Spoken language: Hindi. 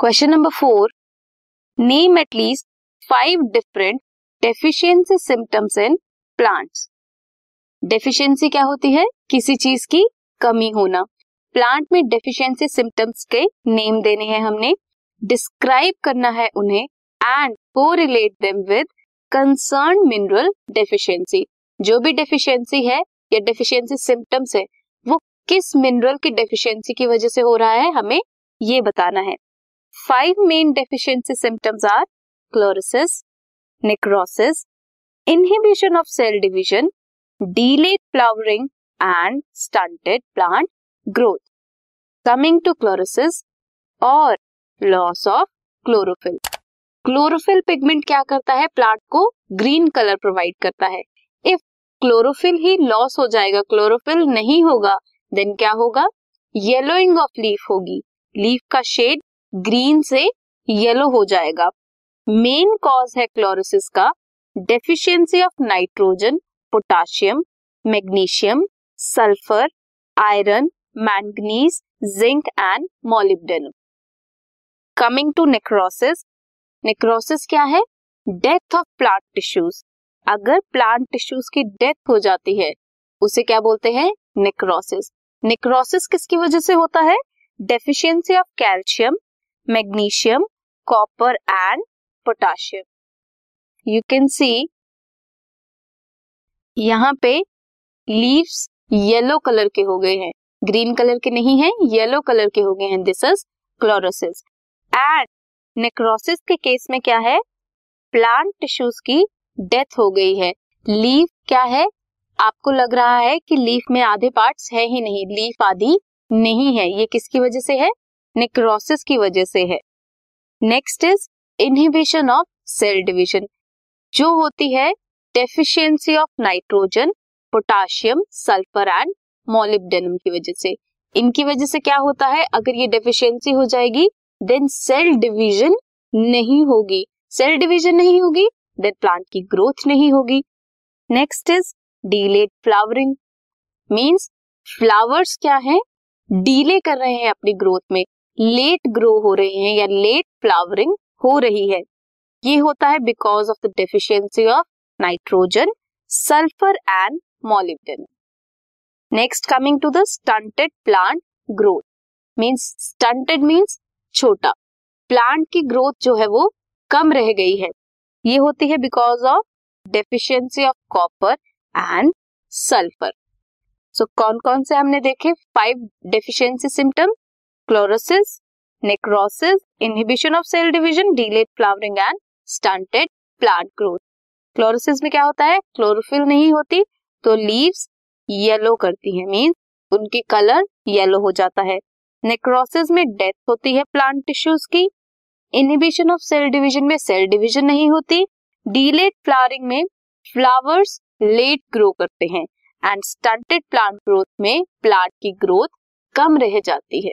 Question number four name at least five different deficiency symptoms in plants deficiency क्या होती है? किसी चीज़ की कमी होना। प्लांट में डेफिशिएंसी सिम्टम्स के नेम देने हैं हमने। डिस्क्राइब करना है उन्हें एंड को relate them with concern mineral deficiency जो भी डेफिशिएंसी है या डेफिशिएंसी सिम्टम्स है, वो किस मिनरल की डेफिशिएंसी की वजह से हो रहा है, हमें ये बताना है। Five main deficiency symptoms are chlorosis necrosis inhibition of cell division delayed flowering and stunted plant growth coming to chlorosis और loss of chlorophyll chlorophyll pigment क्या करता है? प्लांट को ग्रीन कलर प्रोवाइड करता है। इफ़ क्लोरोफिल ही लॉस हो जाएगा क्लोरोफिल नहीं होगा देन क्या होगा? येलोइंग ऑफ़ लीफ होगी। लीफ का शेड ग्रीन से येलो हो जाएगा। मेन कॉज है क्लोरोसिस का। Deficiency of nitrogen potassium magnesium sulphur iron manganese zinc and molybdenum coming to necrosis necrosis क्या है? डेथ ऑफ़ प्लांट टिश्यूज अगर प्लांट टिश्यूज की डेथ हो जाती है, उसे क्या बोलते हैं? नेक्रोसिस नेक्रोसिस किसकी वजह से होता है? Deficiency of calcium magnesium, copper and potassium. You can see यहाँ पे लीव्स येलो कलर के हो गए हैं। ग्रीन कलर के नहीं है येलो कलर के हो गए हैं। This is chlorosis and necrosis के केस में क्या है? प्लांट टिश्यूज की डेथ हो गई है। लीफ क्या है? आपको लग रहा है कि लीफ में आधे पार्ट्स है ही नहीं। लीफ आधी नहीं है। ये किसकी वजह से है? नेक्रोसिस की वजह से है। Next is inhibition of cell division जो होती है deficiency of nitrogen potassium sulphur and molybdenum की वजह से। इनकी वजह से क्या होता है? अगर ये डेफिशिएंसी हो जाएगी देन सेल डिवीज़न नहीं होगी। सेल डिवीज़न नहीं होगी देन प्लांट की ग्रोथ नहीं होगी। Next is delayed flowering means flowers क्या है? डीले कर रहे हैं अपनी ग्रोथ में। लेट ग्रो हो रहे हैं या लेट फ्लावरिंग हो रही है। ये होता है because of the deficiency of nitrogen sulphur and molybdenum next coming to the stunted plant growth means stunted means छोटा। प्लांट की ग्रोथ जो है वो कम रह गई है। ये होती है because of deficiency of copper and sulphur so कौन कौन से हमने देखे? Five deficiency symptom chlorosis necrosis inhibition of cell division delayed flowering and stunted plant growth chlorosis में क्या होता है? क्लोरोफिल नहीं होती तो लीव्स येलो करती है मीन उनकी कलर येलो हो जाता है। नेक्रोसिस में डेथ होती है प्लांट टिश्यूज की। इनहिबिशन ऑफ़ सेल डिवीज़न में सेल डिवीज़न नहीं होती। डीलेट फ्लावरिंग में फ्लावर्स लेट ग्रो करते हैं एंड स्टंटेड प्लांट ग्रोथ में प्लांट की ग्रोथ कम रह जाती है।